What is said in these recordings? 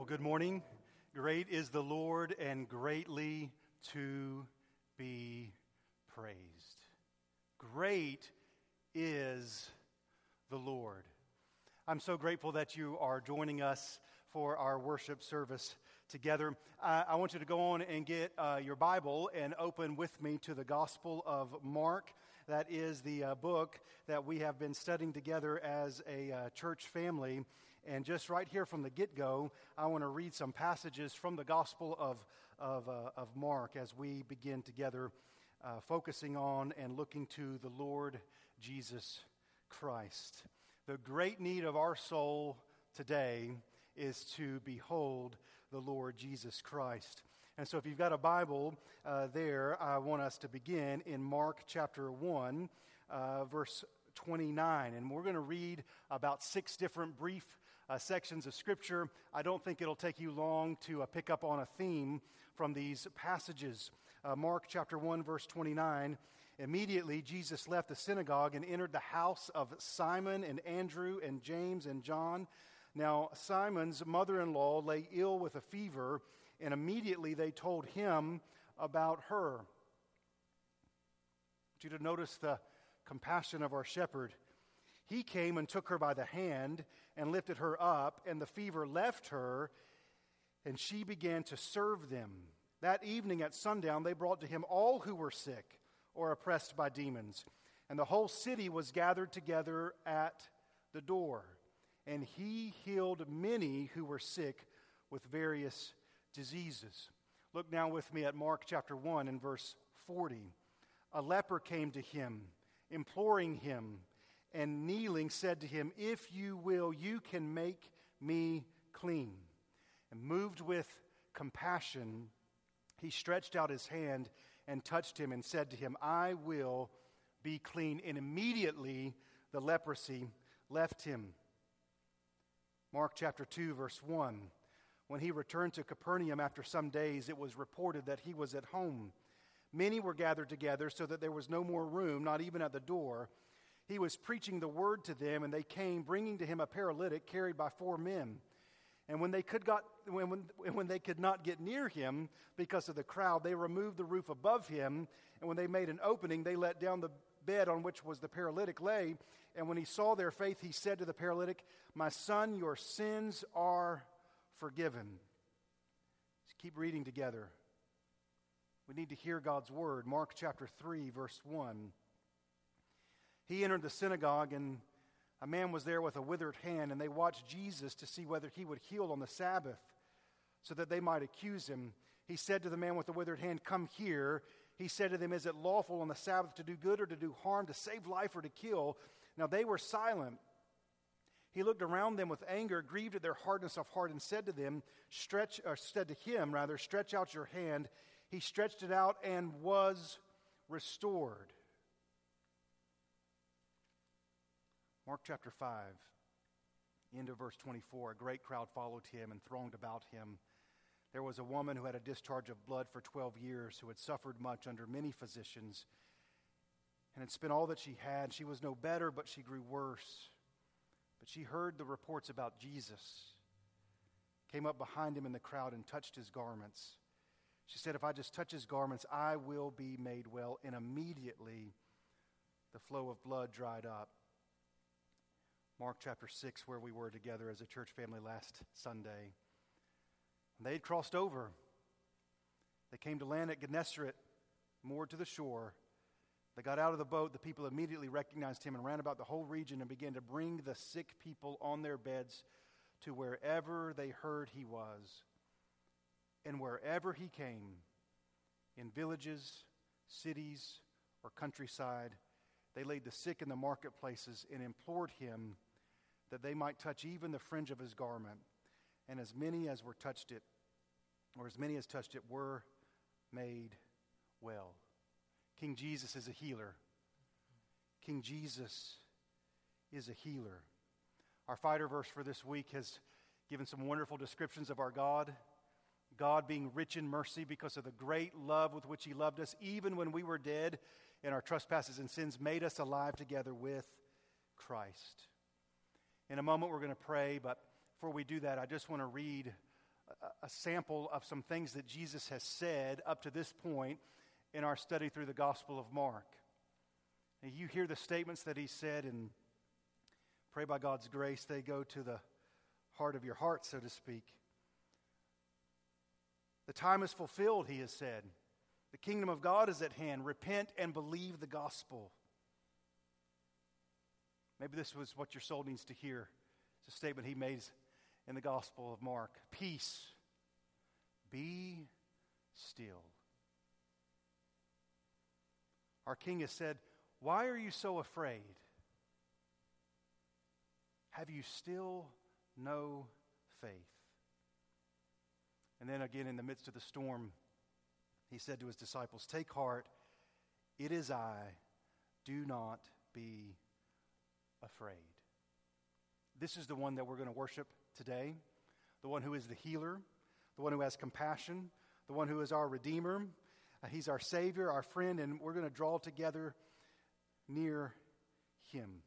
Well, good morning. Great is the Lord and greatly to be praised. Great is the Lord. I'm so grateful that you are joining us for our worship service together. Uh, I want you to go on and get uh, your Bible and open with me to the Gospel of Mark. That is the uh, book that we have been studying together as a uh, church family. And just right here from the get go, I want to read some passages from the Gospel of, of, uh, of Mark as we begin together, uh, focusing on and looking to the Lord Jesus Christ. The great need of our soul today is to behold the Lord Jesus Christ. And so, if you've got a Bible uh, there, I want us to begin in Mark chapter 1, uh, verse 29. And we're going to read about six different brief uh, sections of Scripture. I don't think it'll take you long to uh, pick up on a theme from these passages. Uh, Mark chapter 1, verse 29. Immediately, Jesus left the synagogue and entered the house of Simon and Andrew and James and John. Now, Simon's mother in law lay ill with a fever, and immediately they told him about her. I want you to notice the compassion of our shepherd. He came and took her by the hand and lifted her up, and the fever left her, and she began to serve them. That evening at sundown, they brought to him all who were sick or oppressed by demons, and the whole city was gathered together at the door. And he healed many who were sick with various diseases. Look now with me at Mark chapter 1 and verse 40. A leper came to him imploring him, and kneeling said to him, If you will, you can make me clean. And moved with compassion, he stretched out his hand and touched him and said to him, I will be clean. And immediately the leprosy left him. Mark chapter 2, verse 1. When he returned to Capernaum after some days, it was reported that he was at home. Many were gathered together so that there was no more room, not even at the door. He was preaching the word to them, and they came, bringing to him a paralytic carried by four men. And when they could, got, when, when, when they could not get near him because of the crowd, they removed the roof above him. And when they made an opening, they let down the bed on which was the paralytic lay. And when he saw their faith, he said to the paralytic, My son, your sins are forgiven. Let's keep reading together. We need to hear God's word. Mark chapter 3, verse 1. He entered the synagogue, and a man was there with a withered hand, and they watched Jesus to see whether he would heal on the Sabbath, so that they might accuse him. He said to the man with the withered hand, Come here. He said to them, Is it lawful on the Sabbath to do good or to do harm, to save life or to kill? Now they were silent. He looked around them with anger, grieved at their hardness of heart, and said to them, Stretch, or said to him, rather, Stretch out your hand he stretched it out and was restored. Mark chapter 5, end of verse 24. A great crowd followed him and thronged about him. There was a woman who had a discharge of blood for 12 years, who had suffered much under many physicians, and had spent all that she had. She was no better, but she grew worse. But she heard the reports about Jesus, came up behind him in the crowd, and touched his garments. She said, If I just touch his garments, I will be made well. And immediately the flow of blood dried up. Mark chapter 6, where we were together as a church family last Sunday. And they had crossed over. They came to land at Gennesaret, moored to the shore. They got out of the boat. The people immediately recognized him and ran about the whole region and began to bring the sick people on their beds to wherever they heard he was. And wherever he came, in villages, cities, or countryside, they laid the sick in the marketplaces and implored him that they might touch even the fringe of his garment. And as many as were touched it, or as many as touched it, were made well. King Jesus is a healer. King Jesus is a healer. Our fighter verse for this week has given some wonderful descriptions of our God. God being rich in mercy because of the great love with which He loved us, even when we were dead in our trespasses and sins, made us alive together with Christ. In a moment, we're going to pray, but before we do that, I just want to read a, a sample of some things that Jesus has said up to this point in our study through the Gospel of Mark. And you hear the statements that he said, and pray by God's grace they go to the heart of your heart, so to speak. The time is fulfilled, he has said. The kingdom of God is at hand. Repent and believe the gospel. Maybe this was what your soul needs to hear. It's a statement he made in the Gospel of Mark Peace, be still. Our King has said, Why are you so afraid? Have you still no faith? And then again, in the midst of the storm, he said to his disciples, Take heart, it is I, do not be afraid. This is the one that we're going to worship today, the one who is the healer, the one who has compassion, the one who is our Redeemer. Uh, he's our Savior, our friend, and we're going to draw together near Him.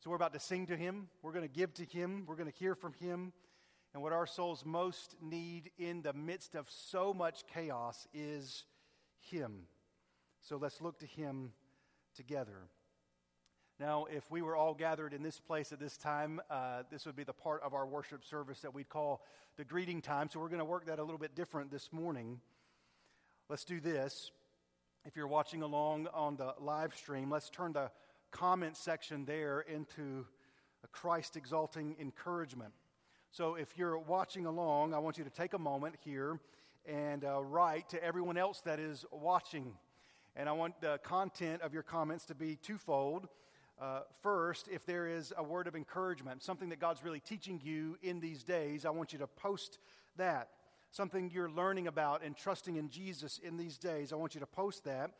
So we're about to sing to Him, we're going to give to Him, we're going to hear from Him. And what our souls most need in the midst of so much chaos is Him. So let's look to Him together. Now, if we were all gathered in this place at this time, uh, this would be the part of our worship service that we'd call the greeting time. So we're going to work that a little bit different this morning. Let's do this. If you're watching along on the live stream, let's turn the comment section there into a Christ exalting encouragement. So if you're watching along, I want you to take a moment here and uh, write to everyone else that is watching. And I want the content of your comments to be twofold. Uh, first, if there is a word of encouragement, something that God's really teaching you in these days, I want you to post that. Something you're learning about and trusting in Jesus in these days, I want you to post that.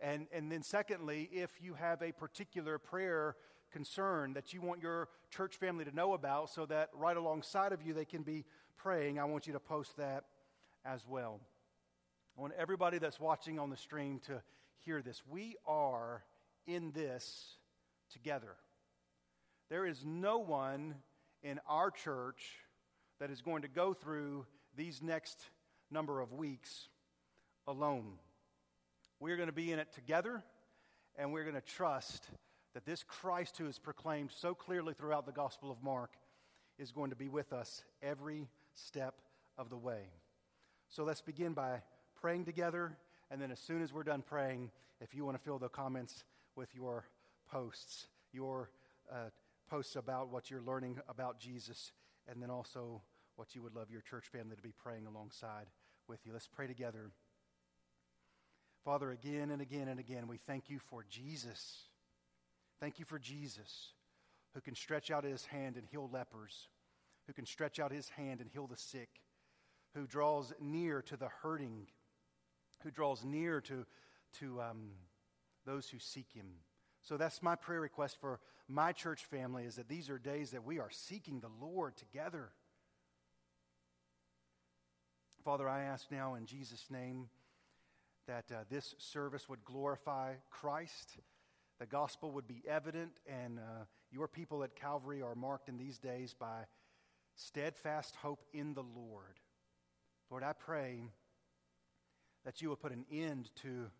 And, and then, secondly, if you have a particular prayer concern that you want your church family to know about so that right alongside of you they can be praying, I want you to post that as well. I want everybody that's watching on the stream to hear this. We are in this together. There is no one in our church that is going to go through these next number of weeks alone. We're going to be in it together, and we're going to trust that this Christ who is proclaimed so clearly throughout the Gospel of Mark is going to be with us every step of the way. So let's begin by praying together, and then as soon as we're done praying, if you want to fill the comments with your posts, your uh, posts about what you're learning about Jesus, and then also what you would love your church family to be praying alongside with you. Let's pray together. Father, again and again and again, we thank you for Jesus. Thank you for Jesus, who can stretch out his hand and heal lepers, who can stretch out his hand and heal the sick, who draws near to the hurting, who draws near to, to um, those who seek him. So that's my prayer request for my church family is that these are days that we are seeking the Lord together. Father, I ask now in Jesus' name that uh, this service would glorify Christ, the gospel would be evident, and uh, your people at Calvary are marked in these days by steadfast hope in the Lord. Lord, I pray that you will put an end to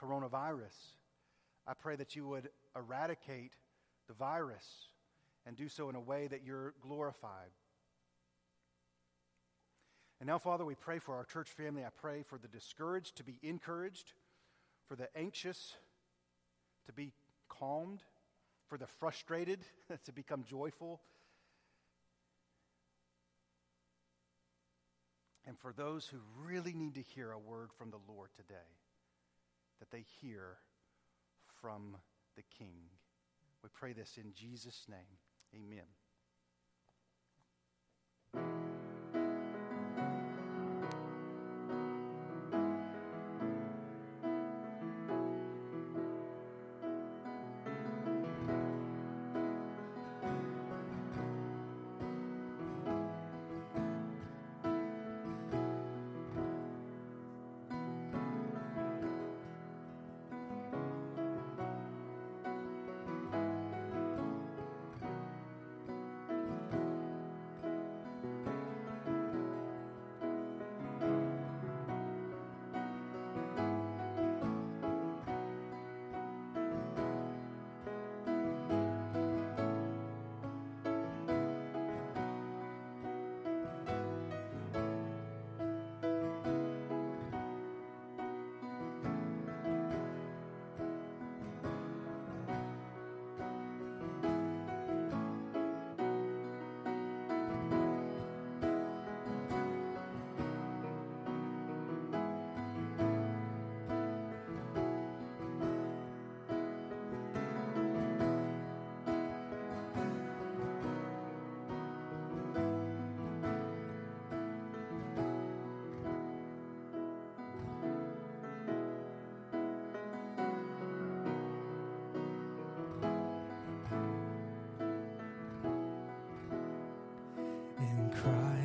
coronavirus. I pray that you would eradicate the virus and do so in a way that you're glorified. And now, Father, we pray for our church family. I pray for the discouraged to be encouraged, for the anxious to be calmed, for the frustrated to become joyful, and for those who really need to hear a word from the Lord today, that they hear from the King. We pray this in Jesus' name. Amen.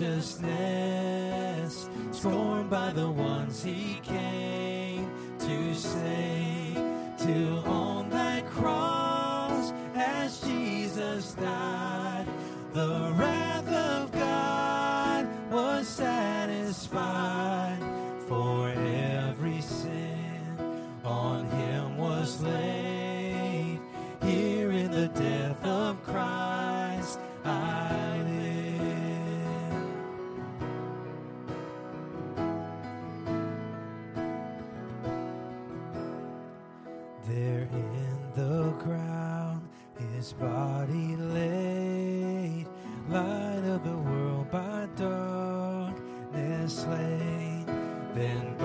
righteousness, scorned by the ones he came slain,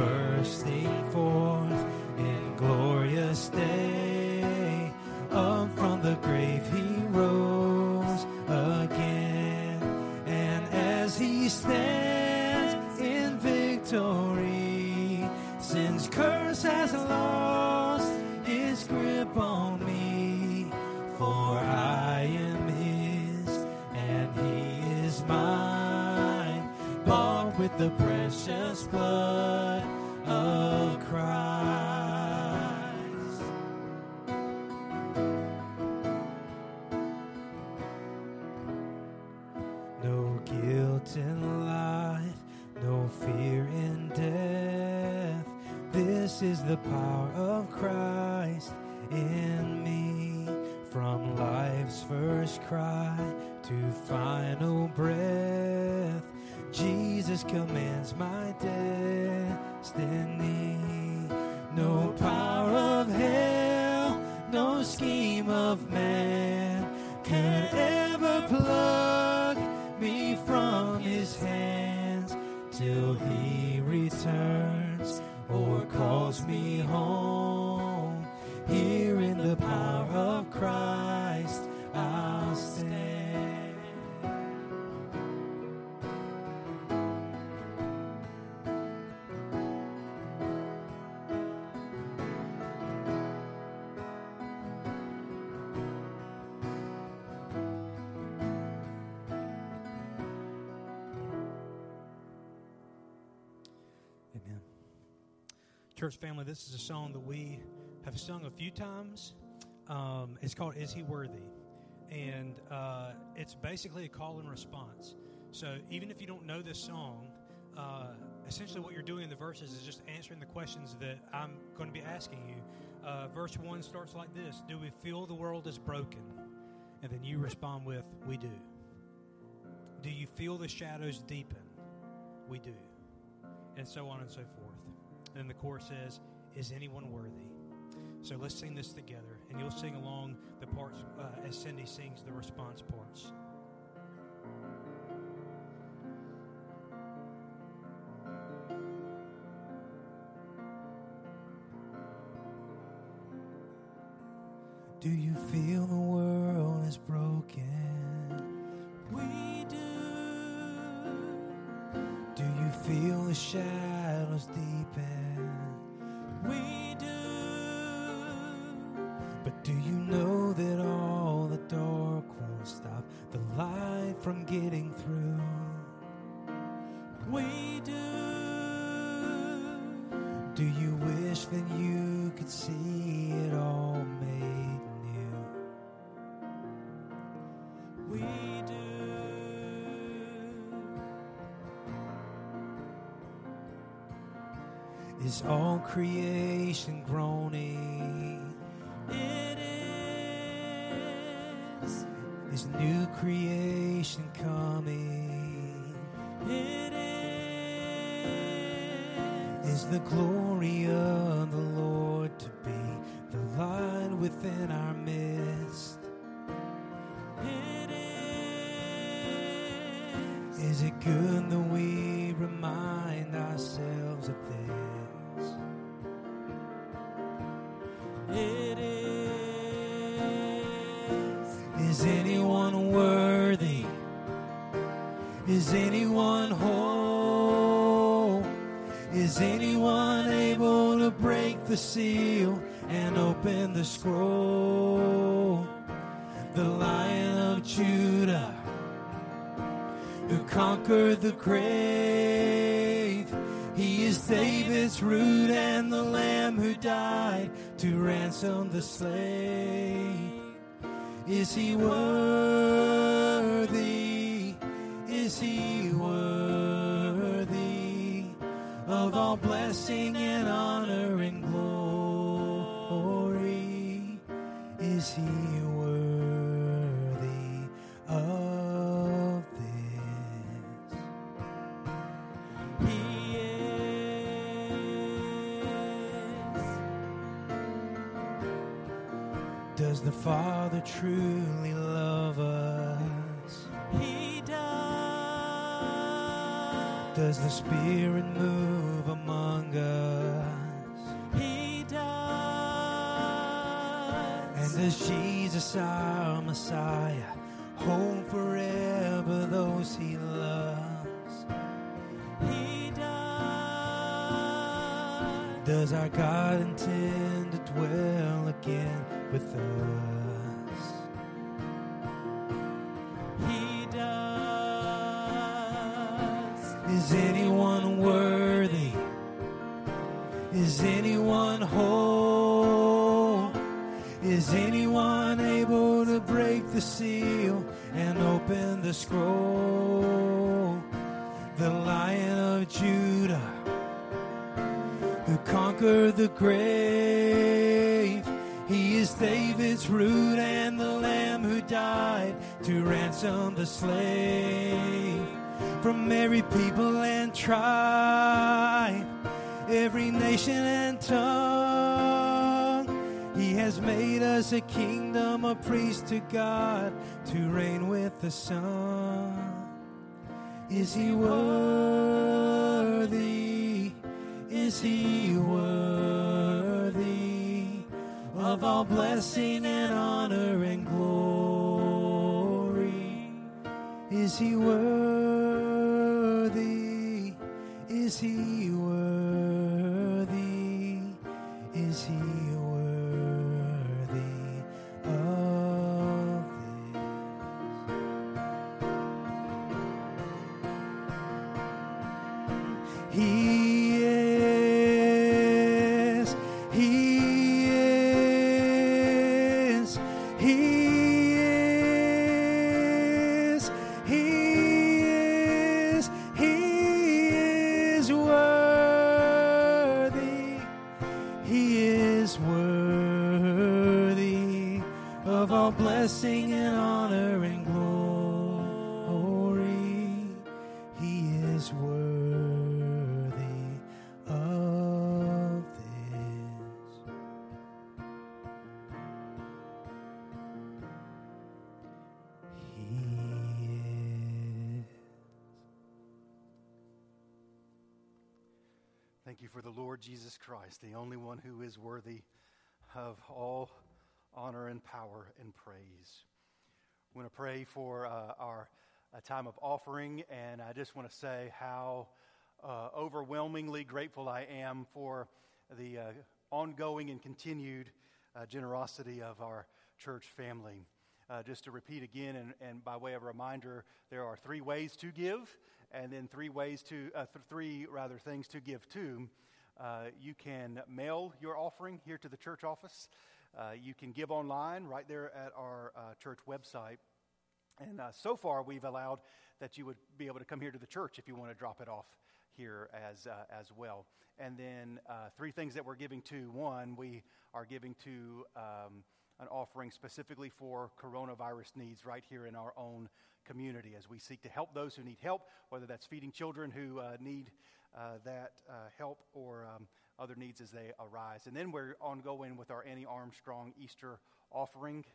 to final breath, Jesus commands my Church family, this is a song that we have sung a few times. Um, it's called Is He Worthy? And uh, it's basically a call and response. So even if you don't know this song, uh, essentially what you're doing in the verses is just answering the questions that I'm going to be asking you. Uh, verse 1 starts like this Do we feel the world is broken? And then you respond with, We do. Do you feel the shadows deepen? We do. And so on and so forth. And the chorus says, Is anyone worthy? So let's sing this together, and you'll sing along the parts uh, as Cindy sings the response parts. Do you feel the is all creation groaning. It is. Is new creation coming? It is. Is the glory of conquered the grave. He is David's root and the Lamb who died to ransom the slave. Is he worthy? Is he worthy of all blessing and honor and glory? Is he Father truly love us? He does. Does the Spirit move among us? He does. And does Jesus, our Messiah, hold forever those he loves? He does. Does our God intend dwell again with us? He does. Is anyone worthy? Is anyone whole? Is anyone able to break the seal and open the scroll? The Lion of Judah, who conquered the grave. He is David's root and the Lamb who died to ransom the slave from every people and tribe, every nation and tongue. He has made us a kingdom, a priest to God, to reign with the Son. Is he worthy? Is he worthy of all blessing and honor and glory? Is he worthy? Is he Jesus Christ, the only one who is worthy of all honor and power and praise. We want to pray for uh, our time of offering, and I just want to say how uh, overwhelmingly grateful I am for the uh, ongoing and continued uh, generosity of our church family. Uh, just to repeat again, and, and by way of reminder, there are three ways to give, and then three ways to, uh, th- three rather things to give to. Uh, you can mail your offering here to the church office. Uh, you can give online right there at our uh, church website. And uh, so far, we've allowed that you would be able to come here to the church if you want to drop it off here as, uh, as well. And then uh, three things that we're giving to. One, we are giving to um, an offering specifically for coronavirus needs right here in our own community as we seek to help those who need help, whether that's feeding children who need uh, that uh, help or um, other needs as they arise. And then we're ongoing with our Annie Armstrong Easter offering.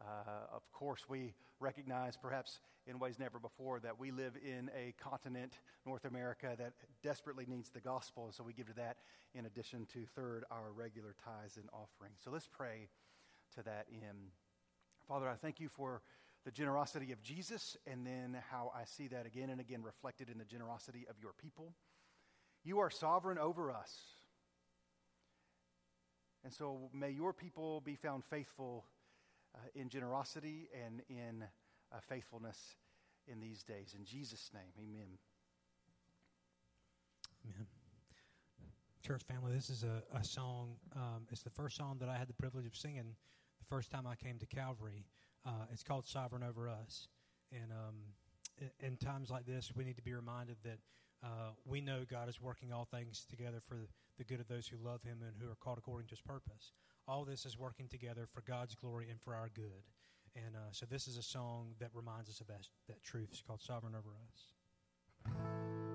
Uh, of course, we recognize, perhaps in ways never before, that we live in a continent, North America, that desperately needs the gospel. So we give to that in addition to, third, our regular tithes and offerings. So let's pray to that end. Father, I thank you for the generosity of Jesus and then how I see that again and again reflected in the generosity of your people. You are sovereign over us. And so may your people be found faithful uh, in generosity and in uh, faithfulness in these days. In Jesus' name, amen. Amen. Church family, this is a, a song. Um, it's the first song that I had the privilege of singing the first time I came to Calvary. Uh, it's called Sovereign Over Us. And um, in, in times like this, we need to be reminded that uh, we know God is working all things together for the good of those who love Him and who are called according to His purpose. All this is working together for God's glory and for our good. And uh, so this is a song that reminds us of that, that truth. It's called Sovereign Over Us.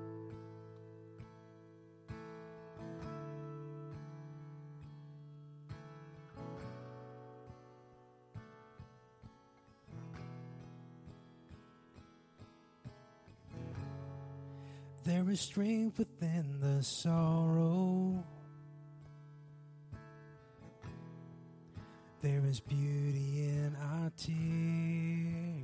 Is strength within the sorrow. There is beauty in our tears.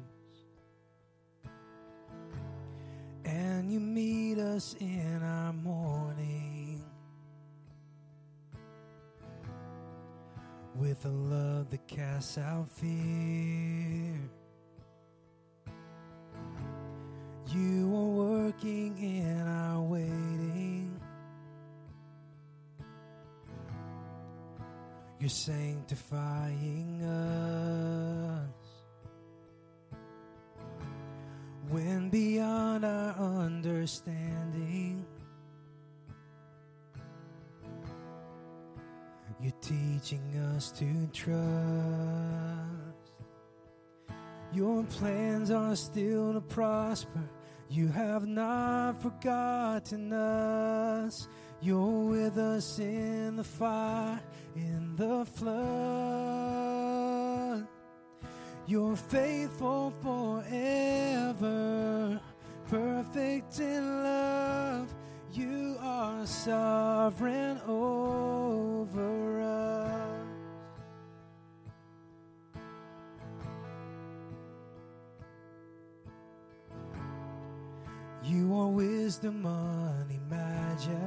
And you meet us in our mourning with a love that casts out fear. You are working in our waiting. You're sanctifying us. When beyond our understanding, you're teaching us to trust. Your plans are still to prosper. You have not forgotten us. You're with us in the fire, in the flood. You're faithful forever, perfect in love. You are sovereign over us. You are wisdom unimagined.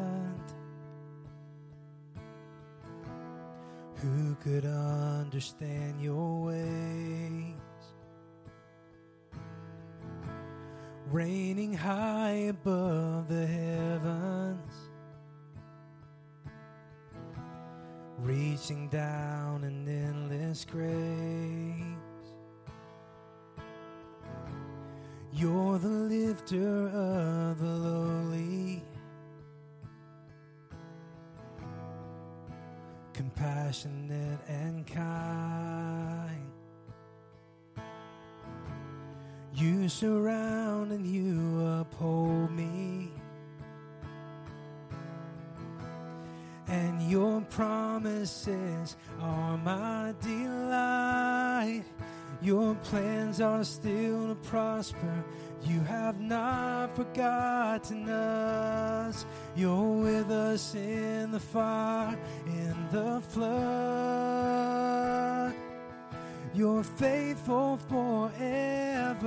Who could understand your ways? Reigning high above the heavens, reaching down in endless grace. You're the lifter of the lowly, compassionate and kind. You surround and you uphold me. And your promises are my delight. Your plans are still to prosper. You have not forgotten us. You're with us in the fire, in the flood. You're faithful forever,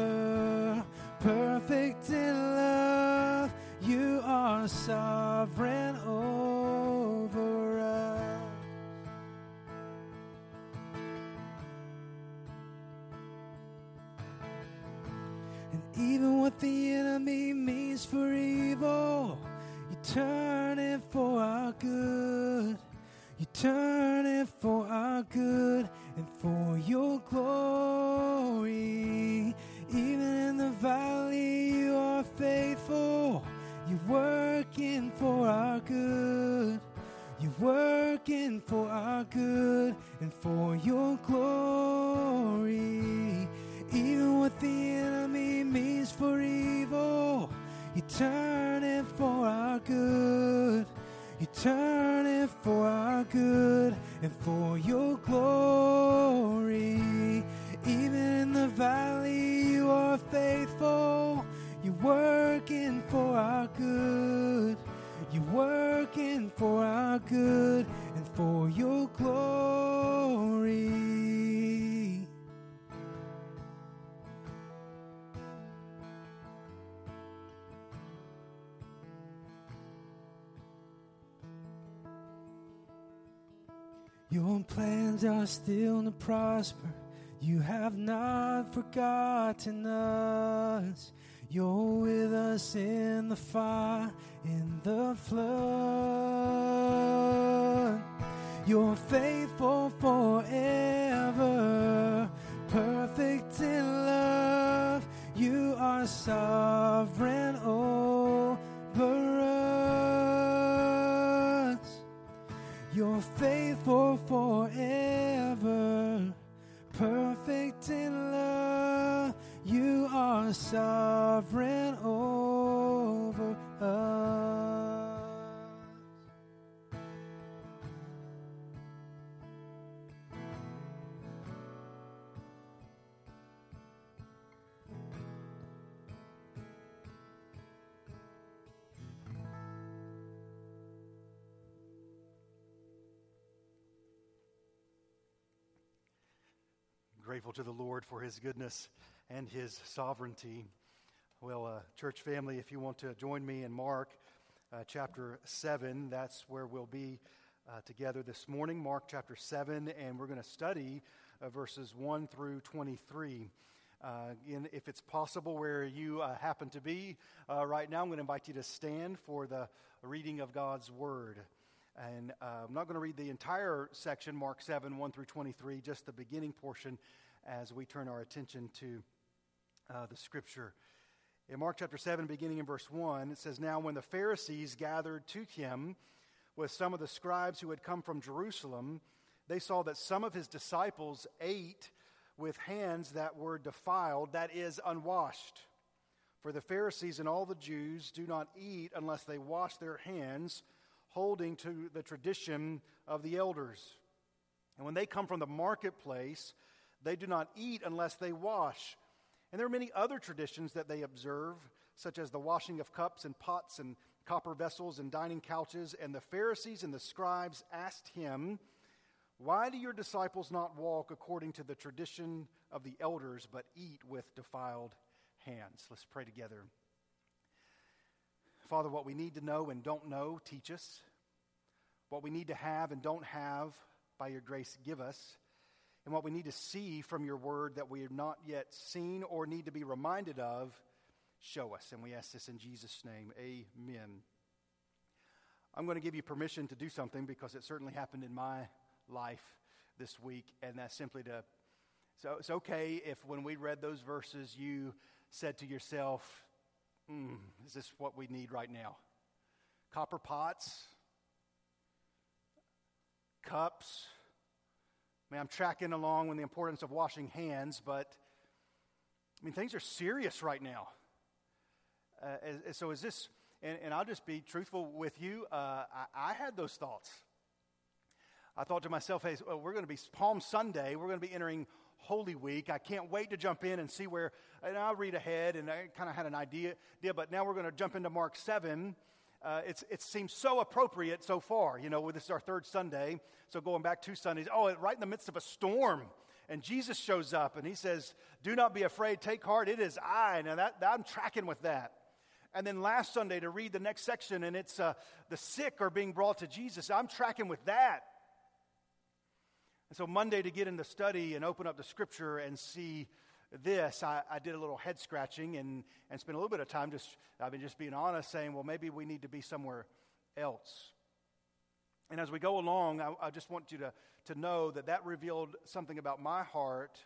perfect in love. You are sovereign over us. Even what the enemy means for evil, you turn it for our good. You turn it for our good and for your glory. Even in the valley, you are faithful. You're working for our good. You're working for our good and for your glory. Even what the enemy means for evil, you turn it for our good. You turn it for our good and for your glory. Even in the valley, you are faithful. You're working for our good. You're working for our good and for your glory. Your plans are still to prosper. You have not forgotten us. You're with us in the fire, in the flood. You're faithful forever, perfect in love. You are sovereign over You're faithful forever, perfect in love. You are sovereign over Grateful to the Lord for his goodness and his sovereignty. Well, uh, church family, if you want to join me in Mark uh, chapter 7, that's where we'll be uh, together this morning. Mark chapter 7, and we're going to study uh, verses 1 through 23. Uh, in, if it's possible where you uh, happen to be right now, I'm going to invite you to stand for the reading of God's Word. And uh, I'm not going to read the entire section, Mark 7, 1 through 23, just the beginning portion as we turn our attention to uh, the scripture. In Mark chapter 7, beginning in verse 1, it says, Now when the Pharisees gathered to him with some of the scribes who had come from Jerusalem, they saw that some of his disciples ate with hands that were defiled, that is, unwashed. For the Pharisees and all the Jews do not eat unless they wash their hands holding to the tradition of the elders. And when they come from the marketplace, they do not eat unless they wash. And there are many other traditions that they observe, such as the washing of cups and pots and copper vessels and dining couches. And the Pharisees and the scribes asked him, Why do your disciples not walk according to the tradition of the elders, but eat with defiled hands? Let's pray together. Father, what we need to know and don't know, teach us. What we need to have and don't have, by your grace, give us. And what we need to see from your word that we have not yet seen or need to be reminded of, show us. And we ask this in Jesus' name. Amen. I'm going to give you permission to do something because it certainly happened in my life this week, and that's simply to. So it's okay if when we read those verses, you said to yourself, mm, is this what we need right now? Copper pots, cups. I mean, I'm tracking along with the importance of washing hands, but I mean, things are serious right now. Uh, so is this, and, and, I'll just be truthful with you, uh, I, I, had those thoughts. I thought to myself, hey, we're going to be Palm Sunday, we're going to be entering Holy Week. I can't wait to jump in and see where, and I'll read ahead, and I kind of had an idea, but now we're going to jump into Mark 7. Uh, it seems so appropriate so far. You know, this is our third Sunday, so going back two Sundays. Oh, right in the midst of a storm, and Jesus shows up, and he says, "Do not be afraid. Take heart. It is I." Now that, that I'm tracking with that. And then last Sunday to read the next section, and it's uh, the sick are being brought to Jesus. I'm tracking with that. And so Monday to get into study and open up the scripture and see this, I, I, did a little head scratching and, and spent a little bit of time just, I mean, just being honest, saying, well, maybe we need to be somewhere else. And as we go along, I, I just want you to, to know that that revealed something about my heart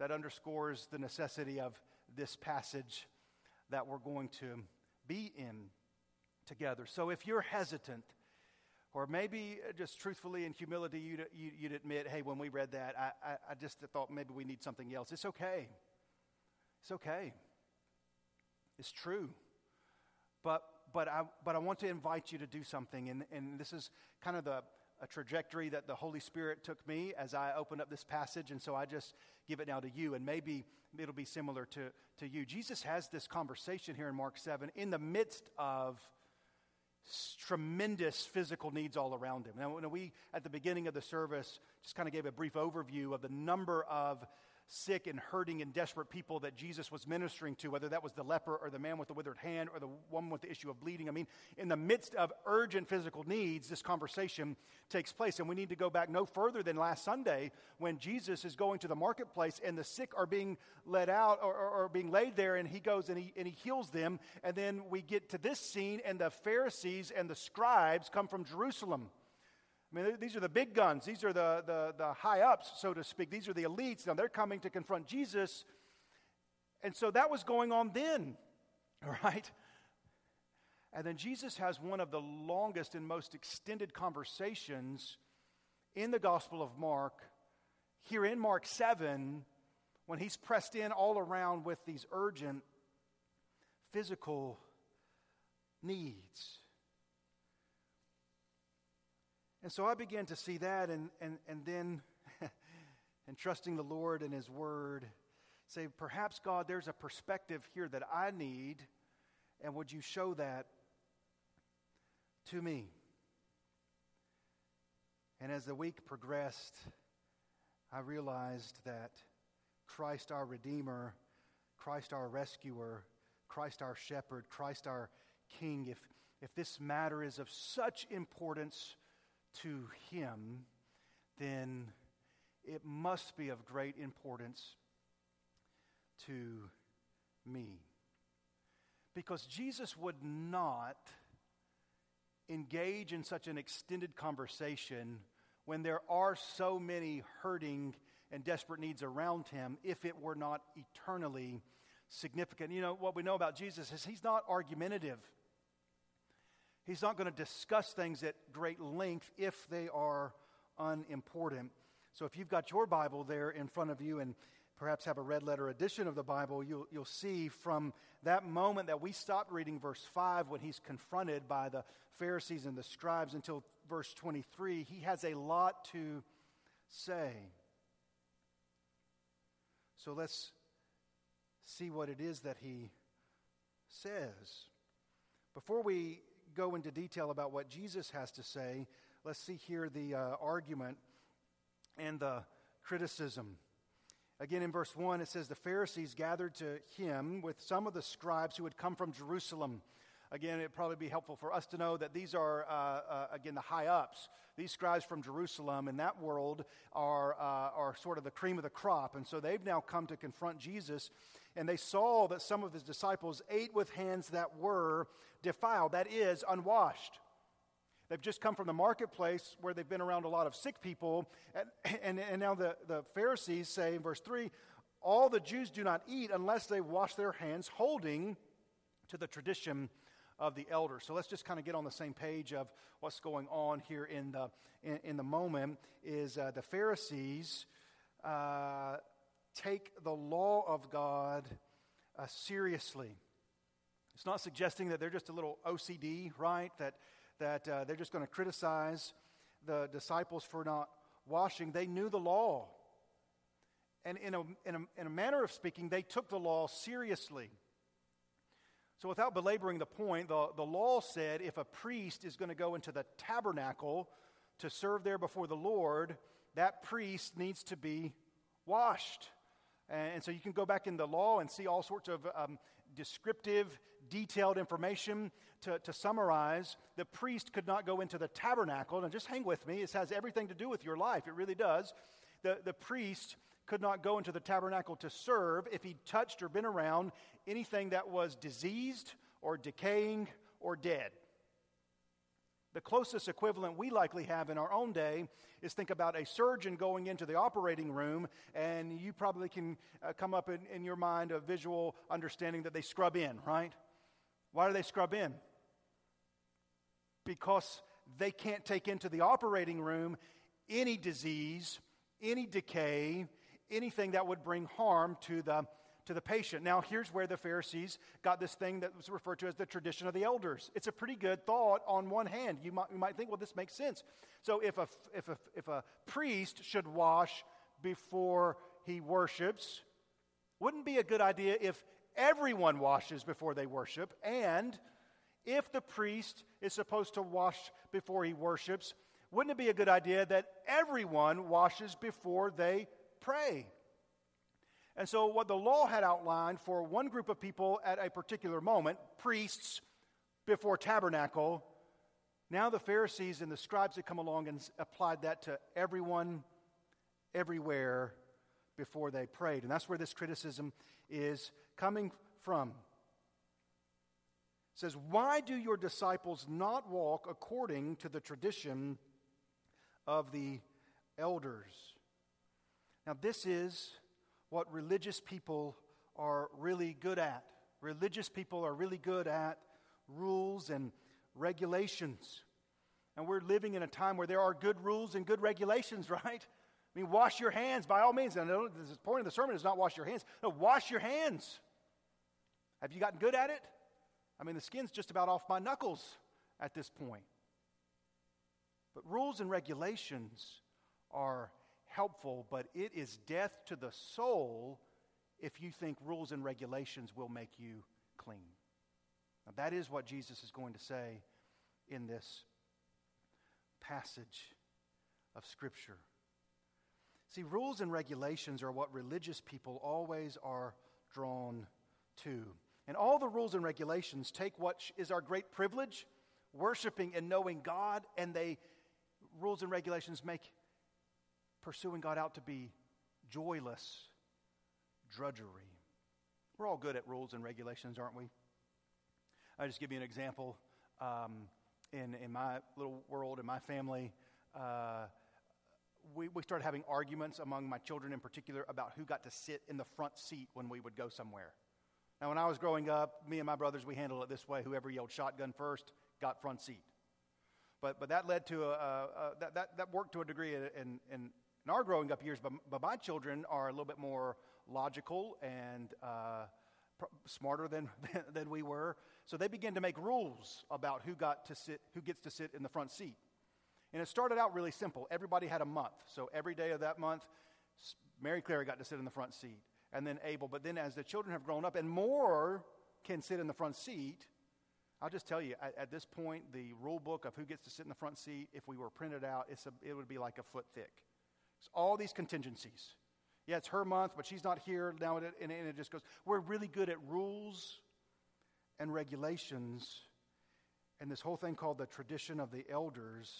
that underscores the necessity of this passage that we're going to be in together. So if you're hesitant, or maybe uh, just truthfully in humility, you'd, you'd admit, hey, when we read that, I, I, I just thought maybe we need something else. It's okay. It's okay. It's true. But, but, I, but I want to invite you to do something. And, and this is kind of the a trajectory that the Holy Spirit took me as I opened up this passage. And so I just give it now to you. And maybe it'll be similar to, to you. Jesus has this conversation here in Mark 7 in the midst of tremendous physical needs all around him. Now, we, at the beginning of the service, just kind of gave a brief overview of the number of sick and hurting and desperate people that Jesus was ministering to, whether that was the leper or the man with the withered hand or the woman with the issue of bleeding. I mean, in the midst of urgent physical needs, this conversation takes place. And we need to go back no further than last Sunday when Jesus is going to the marketplace and the sick are being let out or, or, or being laid there, and he goes and he, and he heals them. And then we get to this scene, and the Pharisees and the scribes come from Jerusalem. I mean, these are the big guns. These are the, the, the high ups, so to speak. These are the elites. Now they're coming to confront Jesus. And so that was going on then, all right? And then Jesus has one of the longest and most extended conversations in the Gospel of Mark, here in Mark 7, when he's pressed in all around with these urgent physical needs. And so I began to see that, and, and, and then, and trusting the Lord and His Word, say, perhaps, God, there's a perspective here that I need, and would you show that to me? And as the week progressed, I realized that Christ our Redeemer, Christ our Rescuer, Christ our Shepherd, Christ our King, if, if this matter is of such importance to him, then it must be of great importance to me. Because Jesus would not engage in such an extended conversation when there are so many hurting and desperate needs around him if it were not eternally significant. You know, what we know about Jesus is he's not argumentative. He's not going to discuss things at great length if they are unimportant. So if you've got your Bible there in front of you and perhaps have a red letter edition of the Bible, you'll, you'll see from that moment that we stopped reading verse 5 when he's confronted by the Pharisees and the scribes until verse 23, he has a lot to say. So let's see what it is that he says. Before we go into detail about what Jesus has to say, let's see here the uh, argument and the criticism. Again, in verse 1, it says, The Pharisees gathered to him with some of the scribes who had come from Jerusalem. Again, it'd probably be helpful for us to know that these are, uh, uh, again, the high ups. These scribes from Jerusalem in that world are, uh, are sort of the cream of the crop. And so they've now come to confront Jesus and they saw that some of his disciples ate with hands that were defiled, that is, unwashed. They've just come from the marketplace where they've been around a lot of sick people. And, and, and now the, the Pharisees say in verse 3 all the Jews do not eat unless they wash their hands, holding to the tradition of the elders. So let's just kind of get on the same page of what's going on here in the, in, in the moment. Is uh, the Pharisees uh, take the law of God uh, seriously. It's not suggesting that they're just a little OCD, right? That, that uh, they're just going to criticize the disciples for not washing. They knew the law. And in a, in, a, in a manner of speaking, they took the law seriously. So, without belaboring the point, the, the law said if a priest is going to go into the tabernacle to serve there before the Lord, that priest needs to be washed. And so you can go back in the law and see all sorts of um, descriptive, detailed information. To, to summarize, the priest could not go into the tabernacle. And just hang with me, this has everything to do with your life. It really does. The, the priest could not go into the tabernacle to serve if he touched or been around anything that was diseased or decaying or dead. The closest equivalent we likely have in our own day is think about a surgeon going into the operating room, and you probably can uh, come up in, in your mind a visual understanding that they scrub in, right? Why do they scrub in? Because they can't take into the operating room any disease, any decay, anything that would bring harm to the, to the patient. Now, here's where the Pharisees got this thing that was referred to as the tradition of the elders. It's a pretty good thought on one hand. You might, you might think, well, this makes sense. So, if a, if, a, if a priest should wash before he worships, wouldn't be a good idea if everyone washes before they worship. And if the priest is supposed to wash before he worships, wouldn't it be a good idea that everyone washes before they pray? And so, what the law had outlined for one group of people at a particular moment, priests before tabernacle, now the Pharisees and the scribes had come along and applied that to everyone, everywhere, before they prayed. And that's where this criticism is coming from. It says, Why do your disciples not walk according to the tradition of the elders? Now, this is what religious people are really good at. Religious people are really good at rules and regulations. And we're living in a time where there are good rules and good regulations, right? I mean, wash your hands by all means. And the point of the sermon is not wash your hands. No, wash your hands. Have you gotten good at it? I mean, the skin's just about off my knuckles at this point. But rules and regulations are helpful, but it is death to the soul if you think rules and regulations will make you clean. Now, that is what Jesus is going to say in this passage of Scripture. See, rules and regulations are what religious people always are drawn to. And all the rules and regulations take what is our great privilege, worshiping and knowing God, and they, rules and regulations make pursuing God out to be joyless drudgery. We're all good at rules and regulations, aren't we? I'll just give you an example. Um, in, in my little world, in my family, uh, we, we started having arguments among my children in particular about who got to sit in the front seat when we would go somewhere. Now, when I was growing up, me and my brothers, we handled it this way whoever yelled shotgun first got front seat. But, but that led to a, a, a that, that, that worked to a degree in, in, in our growing up years. But, but my children are a little bit more logical and uh, pr- smarter than, than we were. So they began to make rules about who, got to sit, who gets to sit in the front seat. And it started out really simple. Everybody had a month. So every day of that month, Mary Claire got to sit in the front seat, and then Abel. But then as the children have grown up and more can sit in the front seat, I'll just tell you, at, at this point, the rule book of who gets to sit in the front seat, if we were printed out, a, it would be like a foot thick. It's all these contingencies. Yeah, it's her month, but she's not here now, and it, and it just goes. We're really good at rules and regulations, and this whole thing called the tradition of the elders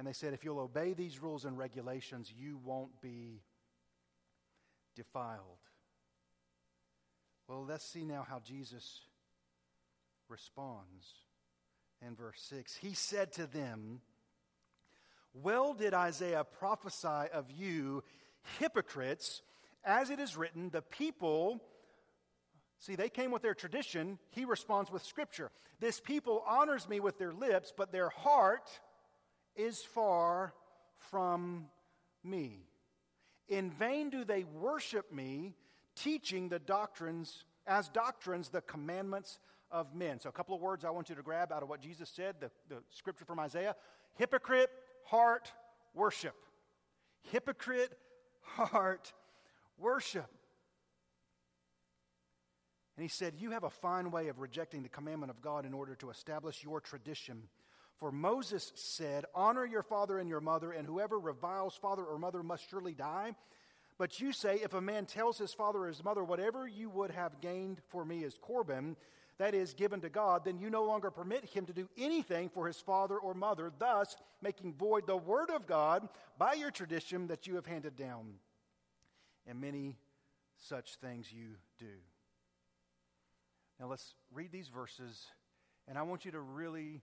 and they said, if you'll obey these rules and regulations, you won't be defiled. Well, let's see now how Jesus responds. In verse 6, he said to them, Well did Isaiah prophesy of you, hypocrites, as it is written, the people. See, they came with their tradition. He responds with scripture. This people honors me with their lips, but their heart is far from me. In vain do they worship me, teaching the doctrines, as doctrines, the commandments of men. So, a couple of words I want you to grab out of what Jesus said, the, the scripture from Isaiah hypocrite, heart, worship. Hypocrite, heart, worship. And he said, You have a fine way of rejecting the commandment of God in order to establish your tradition. For Moses said, Honor your father and your mother, and whoever reviles father or mother must surely die. But you say, If a man tells his father or his mother, Whatever you would have gained for me is Corban, that is, given to God, then you no longer permit him to do anything for his father or mother, thus making void the word of God by your tradition that you have handed down. And many such things you do. Now let's read these verses, and I want you to really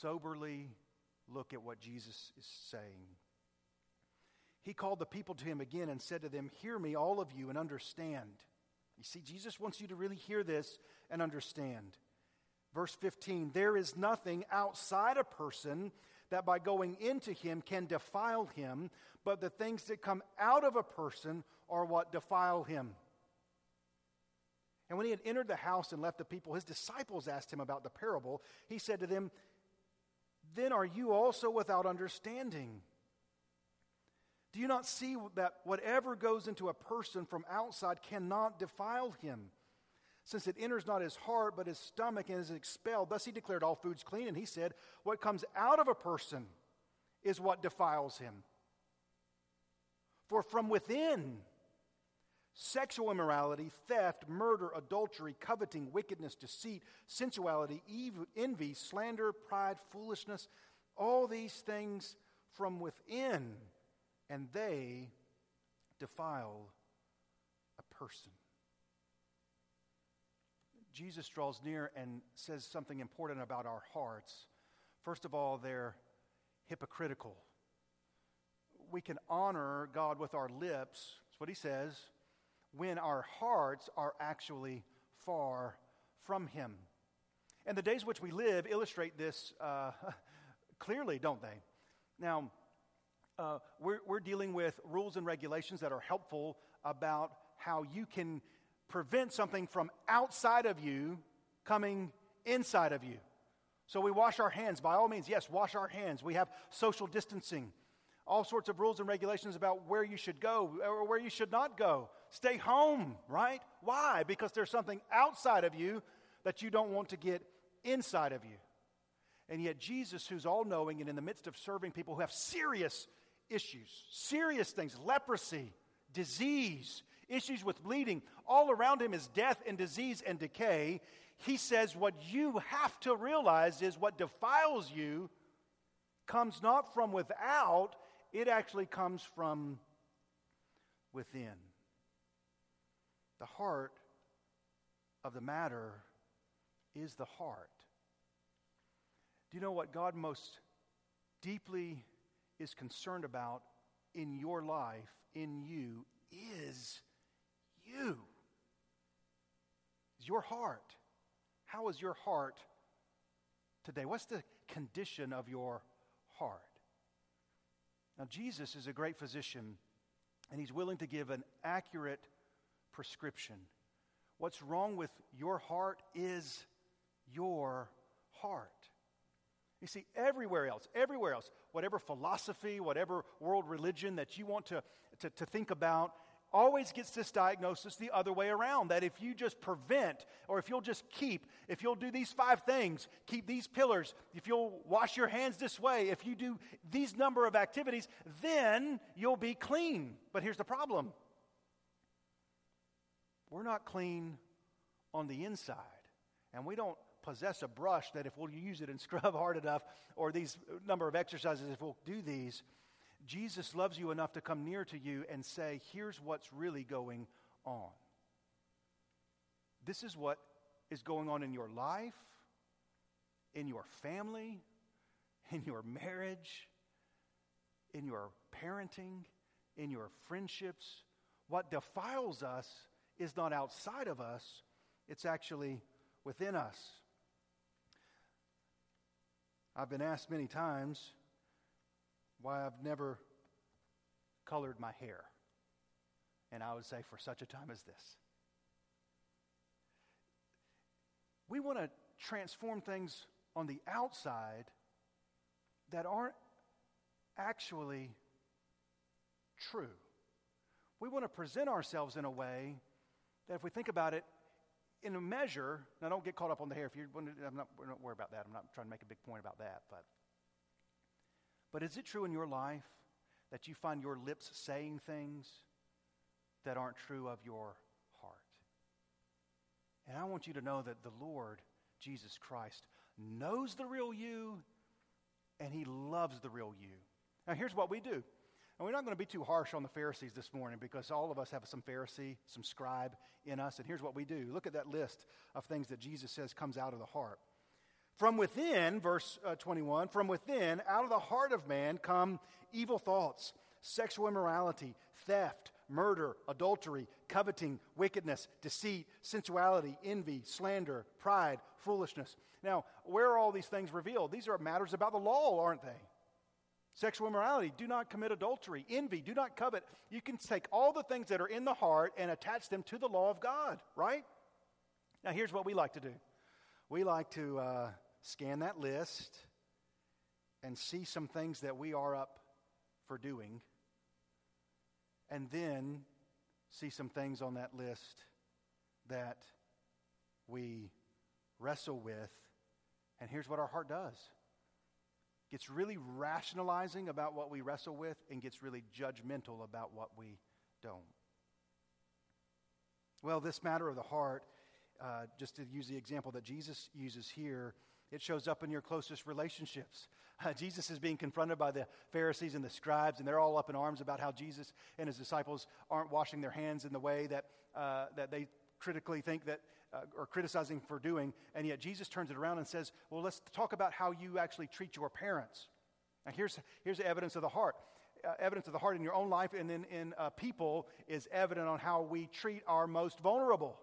soberly look at what Jesus is saying. He called the people to him again and said to them, Hear me, all of you, and understand. You see, Jesus wants you to really hear this and understand. Verse 15 There is nothing outside a person that by going into him can defile him, but the things that come out of a person are what defile him. And when he had entered the house and left the people, his disciples asked him about the parable. He said to them, Then are you also without understanding? Do you not see that whatever goes into a person from outside cannot defile him? Since it enters not his heart, but his stomach, and is expelled. Thus he declared all foods clean, and he said, What comes out of a person is what defiles him. For from within, sexual immorality, theft, murder, adultery, coveting, wickedness, deceit, sensuality, envy, slander, pride, foolishness, all these things from within, and they defile a person. Jesus draws near and says something important about our hearts. First of all, they're hypocritical. We can honor God with our lips, that's what he says, when our hearts are actually far from him. And the days which we live illustrate this uh, clearly, don't they? Now, uh, we're, we're dealing with rules and regulations that are helpful about how you can prevent something from outside of you coming inside of you. So we wash our hands. By all means, yes, wash our hands. We have social distancing, all sorts of rules and regulations about where you should go or where you should not go. Stay home, right? Why? Because there's something outside of you that you don't want to get inside of you. And yet, Jesus, who's all knowing and in the midst of serving people who have serious issues, serious things, leprosy, disease, issues with bleeding. All around him is death and disease and decay. He says, What you have to realize is what defiles you comes not from without, it actually comes from within. The heart of the matter is the heart. Do you know what God most deeply is concerned about in your life, in you, is you. Is your heart. How is your heart today? What's the condition of your heart? Now, Jesus is a great physician, and he's willing to give an accurate prescription. What's wrong with your heart is your heart. You see, everywhere else, everywhere else, whatever philosophy, whatever world religion that you want to, to, to think about, always gets this diagnosis the other way around that if you just prevent, or if you'll just keep, if you'll do these five things, keep these pillars, if you'll wash your hands this way, if you do these number of activities, then you'll be clean. But here's the problem we're not clean on the inside, and we don't possess a brush that if we'll use it and scrub hard enough, or these number of exercises, if we'll do these, Jesus loves you enough to come near to you and say, here's what's really going on. This is what is going on in your life, in your family, in your marriage, in your parenting, in your friendships. What defiles us is not outside of us, it's actually within us. I've been asked many times why I've never colored my hair. And I would say, for such a time as this. We want to transform things on the outside that aren't actually true. We want to present ourselves in a way that, if we think about it, in a measure, now don't get caught up on the hair. If you, I'm not, we're not worried about that. I'm not trying to make a big point about that. But, but is it true in your life that you find your lips saying things that aren't true of your heart? And I want you to know that the Lord, Jesus Christ, knows the real you and he loves the real you. Now, here's what we do and we're not going to be too harsh on the Pharisees this morning because all of us have some Pharisee, some scribe in us. And here's what we do look at that list of things that Jesus says comes out of the heart. From within, verse uh, 21, from within, out of the heart of man come evil thoughts, sexual immorality, theft, murder, adultery, coveting, wickedness, deceit, sensuality, envy, slander, pride, foolishness. Now, where are all these things revealed? These are matters about the law, aren't they? Sexual immorality, do not commit adultery. Envy, do not covet. You can take all the things that are in the heart and attach them to the law of God, right? Now, here's what we like to do we like to uh, scan that list and see some things that we are up for doing, and then see some things on that list that we wrestle with. And here's what our heart does gets really rationalizing about what we wrestle with and gets really judgmental about what we don't. Well, this matter of the heart, uh, just to use the example that Jesus uses here, it shows up in your closest relationships. Uh, Jesus is being confronted by the Pharisees and the scribes, and they're all up in arms about how Jesus and his disciples aren't washing their hands in the way that, uh, that they critically think that uh, or criticizing for doing, and yet Jesus turns it around and says, Well, let's talk about how you actually treat your parents. Now, here's, here's the evidence of the heart. Uh, evidence of the heart in your own life and then in uh, people is evident on how we treat our most vulnerable.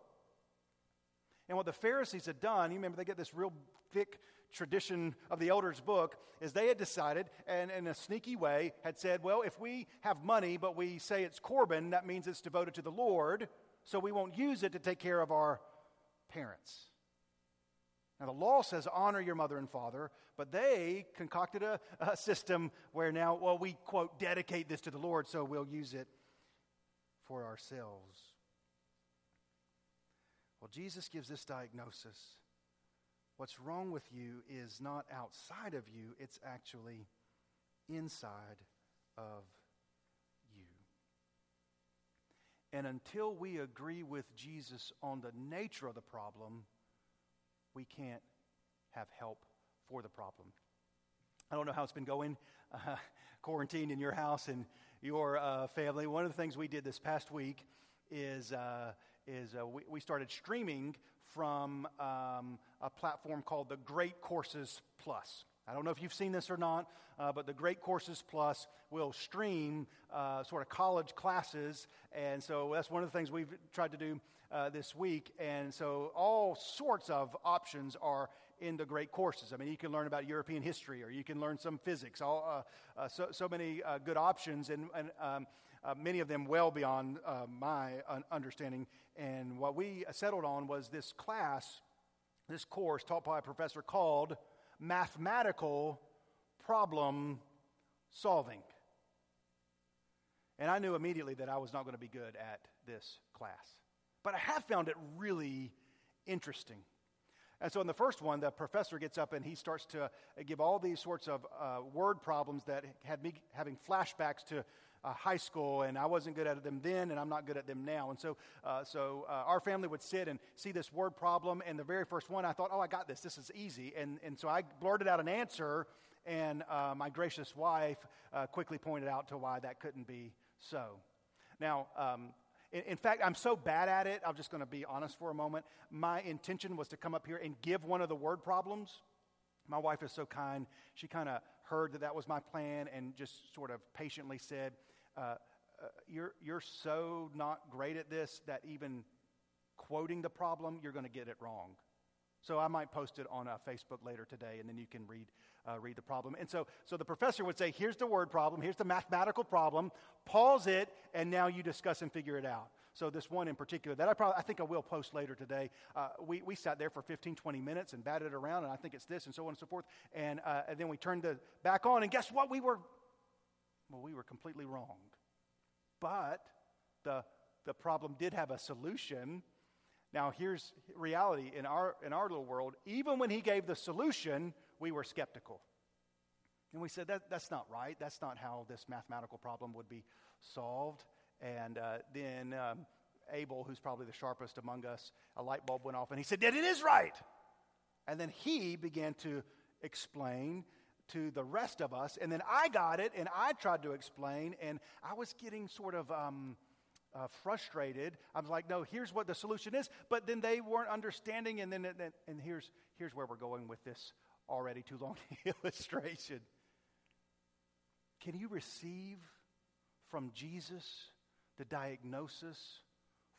And what the Pharisees had done, you remember they get this real thick tradition of the elders' book, is they had decided, and in a sneaky way, had said, well, if we have money, but we say it's Corban, that means it's devoted to the Lord, so we won't use it to take care of our parents. Now, the law says honor your mother and father, but they concocted a, a, system where now, well, we, quote, dedicate this to the Lord, so we'll use it for ourselves. Well, Jesus gives this diagnosis. What's wrong with you is not outside of you, it's actually inside of you. And until we agree with Jesus on the nature of the problem, we can't have help for the problem. I don't know how it's been going, uh, quarantined in your house and your uh, family. One of the things we did this past week is, uh, is uh, we, we, started streaming from um, a platform called the Great Courses Plus. I don't know if you've seen this or not, uh, but the Great Courses Plus will stream uh, sort of college classes. And so that's one of the things we've tried to do uh, this week. And so all sorts of options are in the great courses. I mean, you can learn about European history or you can learn some physics. All, uh, uh, so, so many uh, good options, and, and um, Uh, many of them well beyond uh, my understanding. And what we uh, settled on was this class, this course taught by a professor called mathematical problem solving. And I knew immediately that I was not going to be good at this class. But I have found it really interesting. And so in the first one, the professor gets up and he starts to give all these sorts of uh, word problems that had me having flashbacks to uh, high school, and I wasn't good at them then, and I'm not good at them now. And so, uh, so uh, our family would sit and see this word problem, and the very first one, I thought, oh, I got this. This is easy. And, and so I blurted out an answer, and uh, my gracious wife uh, quickly pointed out to why that couldn't be so. Now, um, in, in fact, I'm so bad at it, I'm just going to be honest for a moment. My intention was to come up here and give one of the word problems. My wife is so kind. She kind of heard that that was my plan and just sort of patiently said, uh, uh, you're, you're so not great at this that even quoting the problem, you're going to get it wrong. So I might post it on uh, Facebook later today, and then you can read, uh, read the problem. And so, so the professor would say, here's the word problem, here's the mathematical problem, pause it, and now you discuss and figure it out. So this one in particular that I probably, I think I will post later today, uh, we, we sat there for 15, 20 minutes and batted around, and I think it's this, and so on and so forth. And, uh, and then we turned the back on, and guess what? We were, well, we were completely wrong. But the, the problem did have a solution. Now, here's reality in our, in our little world. Even when he gave the solution, we were skeptical. And we said, that, that's not right. That's not how this mathematical problem would be solved. And uh, then um, Abel, who's probably the sharpest among us, a light bulb went off and he said, That it is right. And then he began to explain to the rest of us. And then I got it and I tried to explain, and I was getting sort of. Um, uh, frustrated. I was like, no, here's what the solution is. But then they weren't understanding. And then, and, and here's, here's where we're going with this already too long illustration. Can you receive from Jesus the diagnosis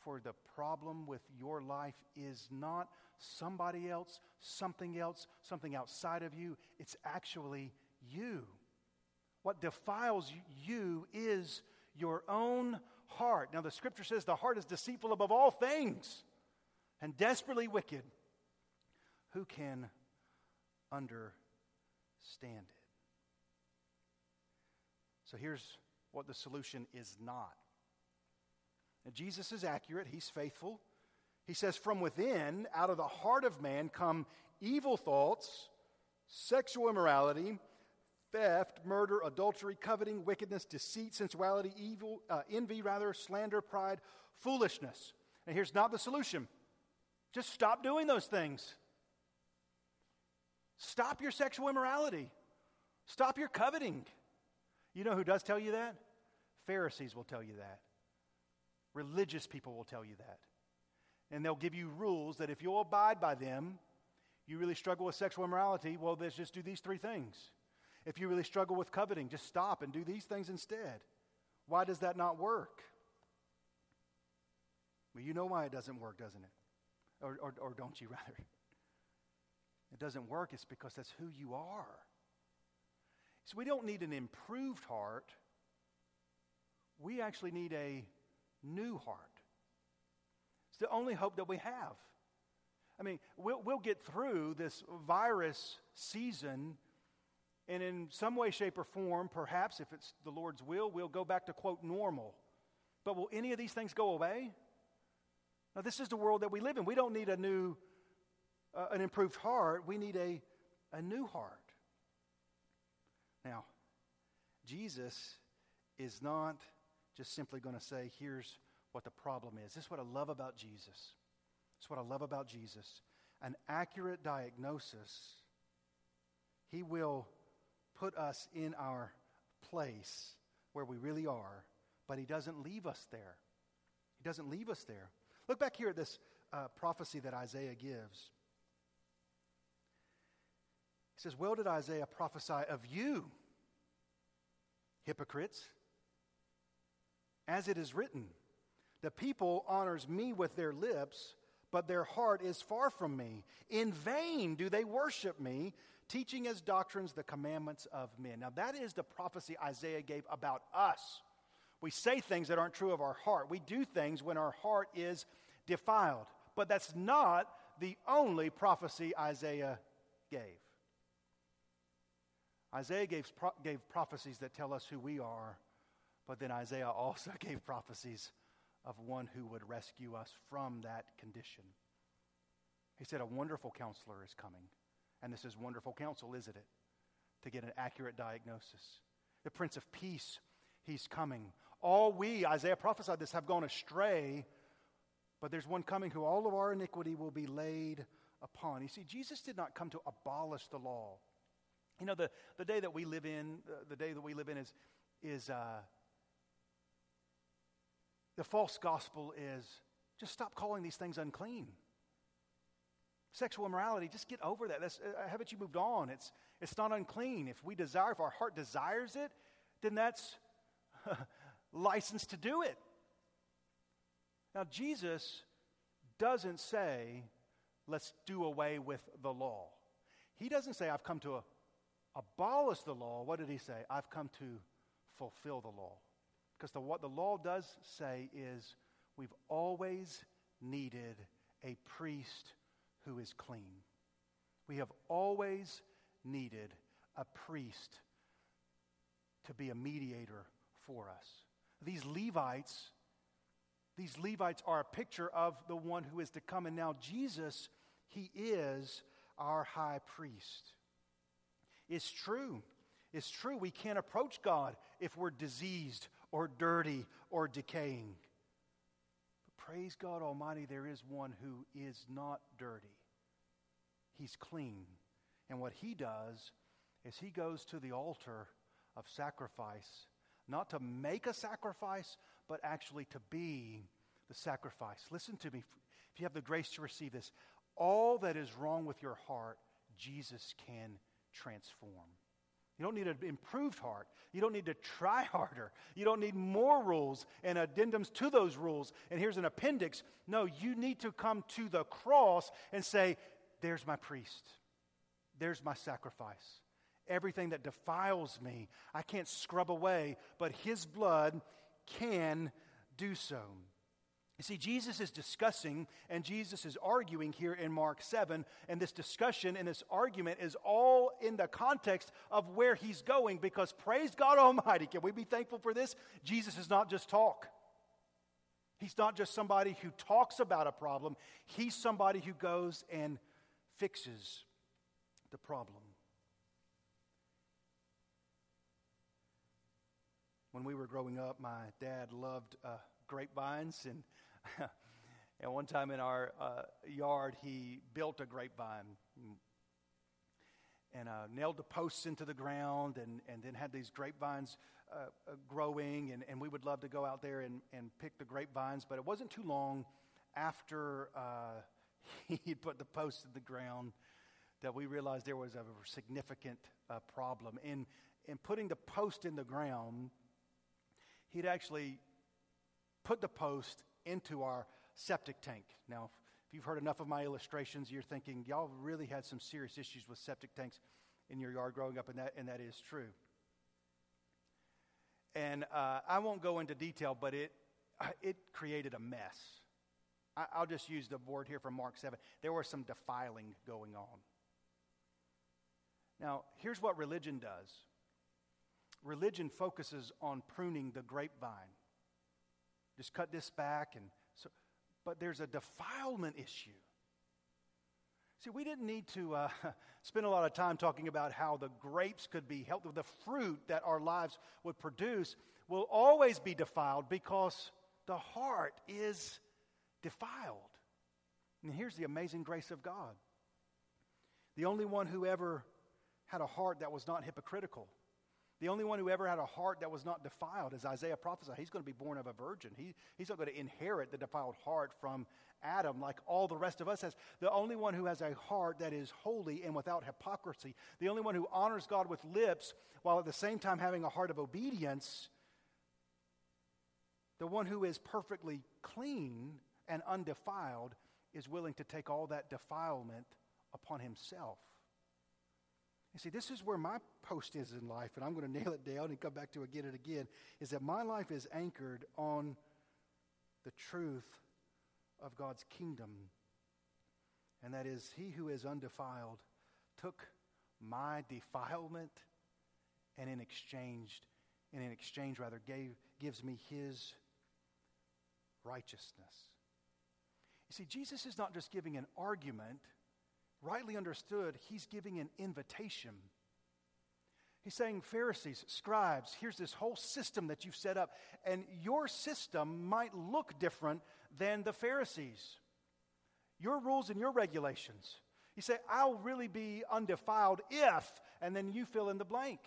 for the problem with your life is not somebody else, something else, something outside of you. It's actually you. What defiles you is your own heart. Now, the scripture says the heart is deceitful above all things. and desperately wicked. Who can understand it? So here's what the solution is not. Now, Jesus is accurate, he's faithful. He says, From within, out of the heart of man, come evil thoughts, sexual immorality, theft, murder, adultery, coveting, wickedness, deceit, sensuality, evil, uh, envy, rather, slander, pride, foolishness. And here's not the solution just stop doing those things. Stop your sexual immorality. Stop your coveting. You know who does tell you that? Pharisees will tell you that. Religious people will tell you that. And they'll give you rules that if you'll abide by them, you really struggle with sexual immorality, well, let's just do these three things. If you really struggle with coveting, just stop and do these things instead. Why does that not work? Well, you know why it doesn't work, doesn't it? Or, or, or don't you, rather? It doesn't work, it's because that's who you are. So we don't need an improved heart, we actually need a new heart. It's the only hope that we have. I mean, we'll, we'll get through this virus season, and in some way, shape, or form, perhaps, if it's the Lord's will, we'll go back to quote normal. But will any of these things go away? Now, this is the world that we live in. We don't need a new, uh, an improved heart. We need a, a new heart. Now, Jesus is not just simply going to say, here's what the problem is. This is what I love about Jesus. Is what I love about Jesus. An accurate diagnosis, He will put us in our place where we really are, but He doesn't leave us there. He doesn't leave us there. Look back here at this uh, prophecy that Isaiah gives. He says, Well did Isaiah prophesy of you, hypocrites, as it is written, The people honors me with their lips, but their heart is far from me. In vain do they worship me, teaching as doctrines the commandments of men. Now, that is the prophecy Isaiah gave about us. We say things that aren't true of our heart. We do things when our heart is defiled. But that's not the only prophecy Isaiah gave. Isaiah gave, gave prophecies that tell us who we are, but then Isaiah also gave prophecies of one who would rescue us from that condition. He said, A wonderful counselor is coming. And this is wonderful counsel, isn't it? To get an accurate diagnosis. The Prince of Peace, he's coming. All we, Isaiah prophesied this, have gone astray, but there's one coming who all of our iniquity will be laid upon. You see, Jesus did not come to abolish the law. You know, the, the day that we live in, uh, the day that we live in is, is uh, the false gospel is just stop calling these things unclean. Sexual immorality, just get over that. That's, uh, haven't you moved on? It's, it's not unclean. If we desire, if our heart desires it, then that's license to do it. Now, Jesus doesn't say, let's do away with the law. He doesn't say, I've come to abolish the law. What did he say? I've come to fulfill the law. Because the, what the law does say is, we've always needed a priest who is clean. We have always needed a priest to be a mediator for us. These Levites, these Levites are a picture of the one who is to come. And now Jesus, he is our high priest. It's true. It's true. We can't approach God if we're diseased or dirty or decaying. But praise God Almighty, there is one who is not dirty. He's clean. And what he does is he goes to the altar of sacrifice not to make a sacrifice, but actually to be the sacrifice. Listen to me. If you have the grace to receive this, all that is wrong with your heart, Jesus can transform. You don't need an improved heart. You don't need to try harder. You don't need more rules and addendums to those rules. And here's an appendix. No, you need to come to the cross and say, There's my priest. There's my sacrifice everything that defiles me. I can't scrub away, but His blood can do so. You see, Jesus is discussing and Jesus is arguing here in Mark 7, and this discussion and this argument is all in the context of where he's going because praise God Almighty. Can we be thankful for this? Jesus is not just talk. He's not just somebody who talks about a problem, he's somebody who goes and fixes the problem. When we were growing up, my dad loved uh, grapevines, and, and one time in our uh, yard, he built a grapevine and uh, nailed the posts into the ground and, and then had these grapevines uh, uh, growing. And, and we would love to go out there and, and pick the grapevines, but it wasn't too long after uh, he'd put the posts in the ground that we realized there was a significant uh, problem. In, in putting the post in the ground, he'd actually put the post into our septic tank. Now, if you've heard enough of my illustrations, you're thinking, y'all really had some serious issues with septic tanks in your yard growing up, and that, and that is true. And uh, I won't go into detail, but it, uh, it created a mess. I, I'll just use the word here from Mark 7. There was some defiling going on. Now, here's what religion does religion focuses on pruning the grapevine. Just cut this back and so, but there's a defilement issue. See, we didn't need to uh, spend a lot of time talking about how the grapes could be healthy. The fruit that our lives would produce will always be defiled because the heart is defiled. And here's the amazing grace of God the only one who ever had a heart that was not hypocritical the only one who ever had a heart that was not defiled, as Isaiah prophesied, he's going to be born of a virgin. He, he's not going to inherit the defiled heart from Adam like all the rest of us has. The only one who has a heart that is holy and without hypocrisy. The only one who honors God with lips while at the same time having a heart of obedience. The one who is perfectly clean and undefiled is willing to take all that defilement upon himself. You see, this is where my post is in life, and I'm going to nail it down and come back to it again and again, is that my life is anchored on the truth of God's kingdom. And that is, He who is undefiled took my defilement and in exchange, and in exchange rather, gave, gives me His righteousness. You see, Jesus is not just giving an argument rightly understood, he's giving an invitation. He's saying, Pharisees, scribes, here's this whole system that you've set up, and your system might look different than the Pharisees. Your rules and your regulations. You say, I'll really be undefiled if, and then you fill in the blank.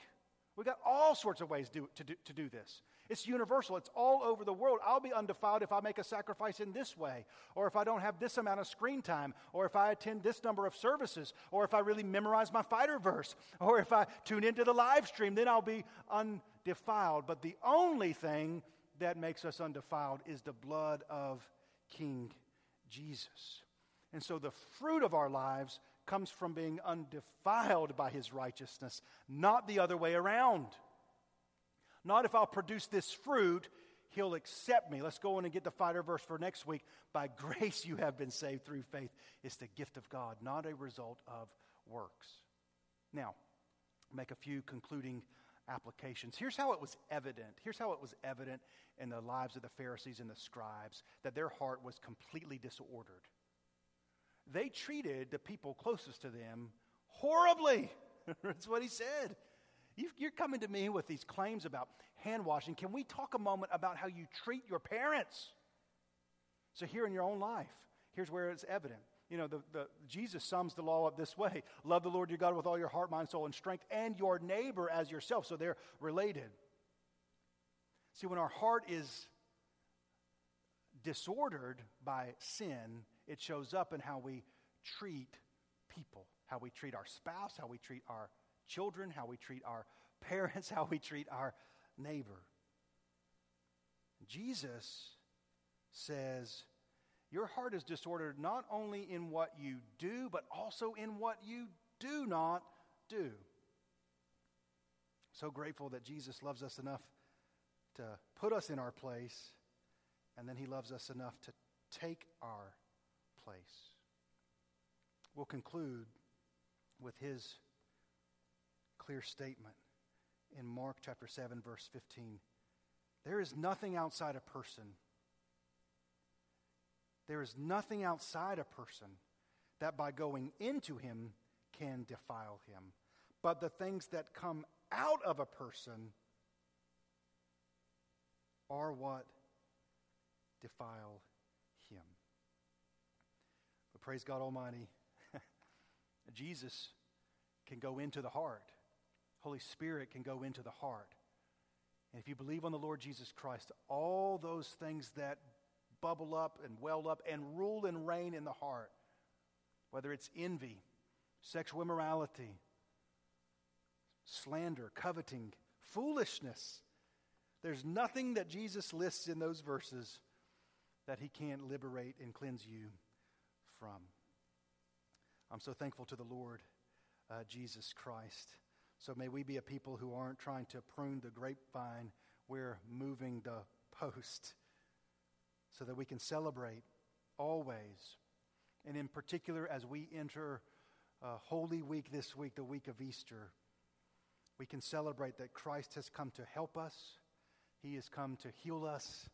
We've got all sorts of ways to, to, do, to do this. It's universal, it's all over the world. I'll be undefiled if I make a sacrifice in this way, or if I don't have this amount of screen time, or if I attend this number of services, or if I really memorize my fighter verse, or if I tune into the live stream, then I'll be undefiled. But the only thing that makes us undefiled is the blood of King Jesus. And so the fruit of our lives comes from being undefiled by his righteousness, not the other way around. Not if I'll produce this fruit, he'll accept me. Let's go in and get the fighter verse for next week. By grace you have been saved through faith. It's the gift of God, not a result of works. Now, make a few concluding applications. Here's how it was evident. Here's how it was evident in the lives of the Pharisees and the scribes that their heart was completely disordered. They treated the people closest to them horribly. That's what he said. You're coming to me with these claims about hand washing. Can we talk a moment about how you treat your parents? So, here in your own life, here's where it's evident. You know, the, the, Jesus sums the law up this way Love the Lord your God with all your heart, mind, soul, and strength, and your neighbor as yourself. So, they're related. See, when our heart is disordered by sin, it shows up in how we treat people, how we treat our spouse, how we treat our children, how we treat our parents, how we treat our neighbor. Jesus says, Your heart is disordered not only in what you do, but also in what you do not do. So grateful that Jesus loves us enough to put us in our place, and then he loves us enough to take our place. We'll conclude with his clear statement in Mark chapter 7, verse 15. There is nothing outside a person. There is nothing outside a person that by going into him can defile him. But the things that come out of a person are what defile him. But praise God Almighty, Jesus can go into the heart. Holy Spirit can go into the heart. And if you believe on the Lord Jesus Christ, all those things that bubble up and well up and rule and reign in the heart, whether it's envy, sexual immorality, slander, coveting, foolishness, there's nothing that Jesus lists in those verses that he can't liberate and cleanse you from. I'm so thankful to the Lord uh, Jesus Christ. So may we be a people who aren't trying to prune the grapevine, we're moving the post so that we can celebrate always. And in particular, as we enter uh, Holy Week this week, the week of Easter, we can celebrate that Christ has come to help us, He has come to heal us,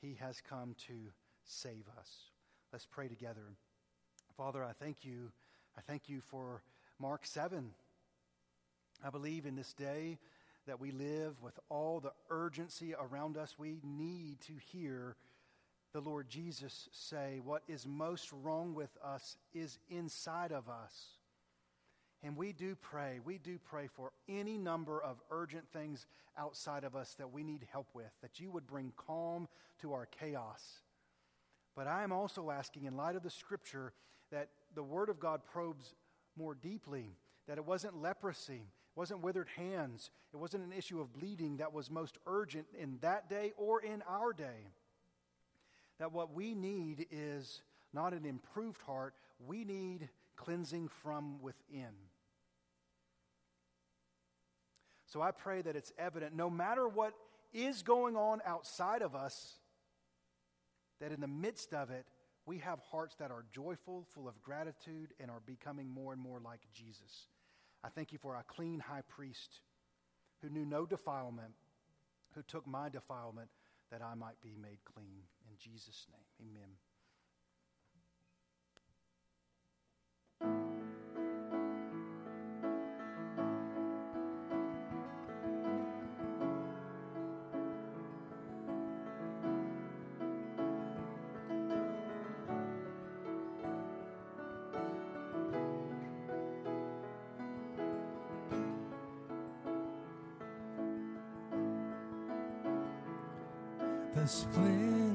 He has come to save us. Let's pray together. Father, I thank you. I thank you for Mark 7. I believe in this day that we live with all the urgency around us, we need to hear the Lord Jesus say, What is most wrong with us is inside of us. And we do pray, we do pray for any number of urgent things outside of us that we need help with, that you would bring calm to our chaos. But I am also asking, in light of the scripture, that the Word of God probes more deeply, that it wasn't leprosy, it wasn't withered hands, it wasn't an issue of bleeding that was most urgent in that day or in our day. That what we need is not an improved heart, we need cleansing from within. So I pray that it's evident, no matter what is going on outside of us, that in the midst of it, we have hearts that are joyful, full of gratitude, and are becoming more and more like Jesus. I thank you for a clean high priest who knew no defilement, who took my defilement that I might be made clean. In Jesus' name, amen. The splendor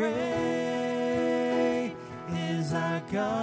great is our God.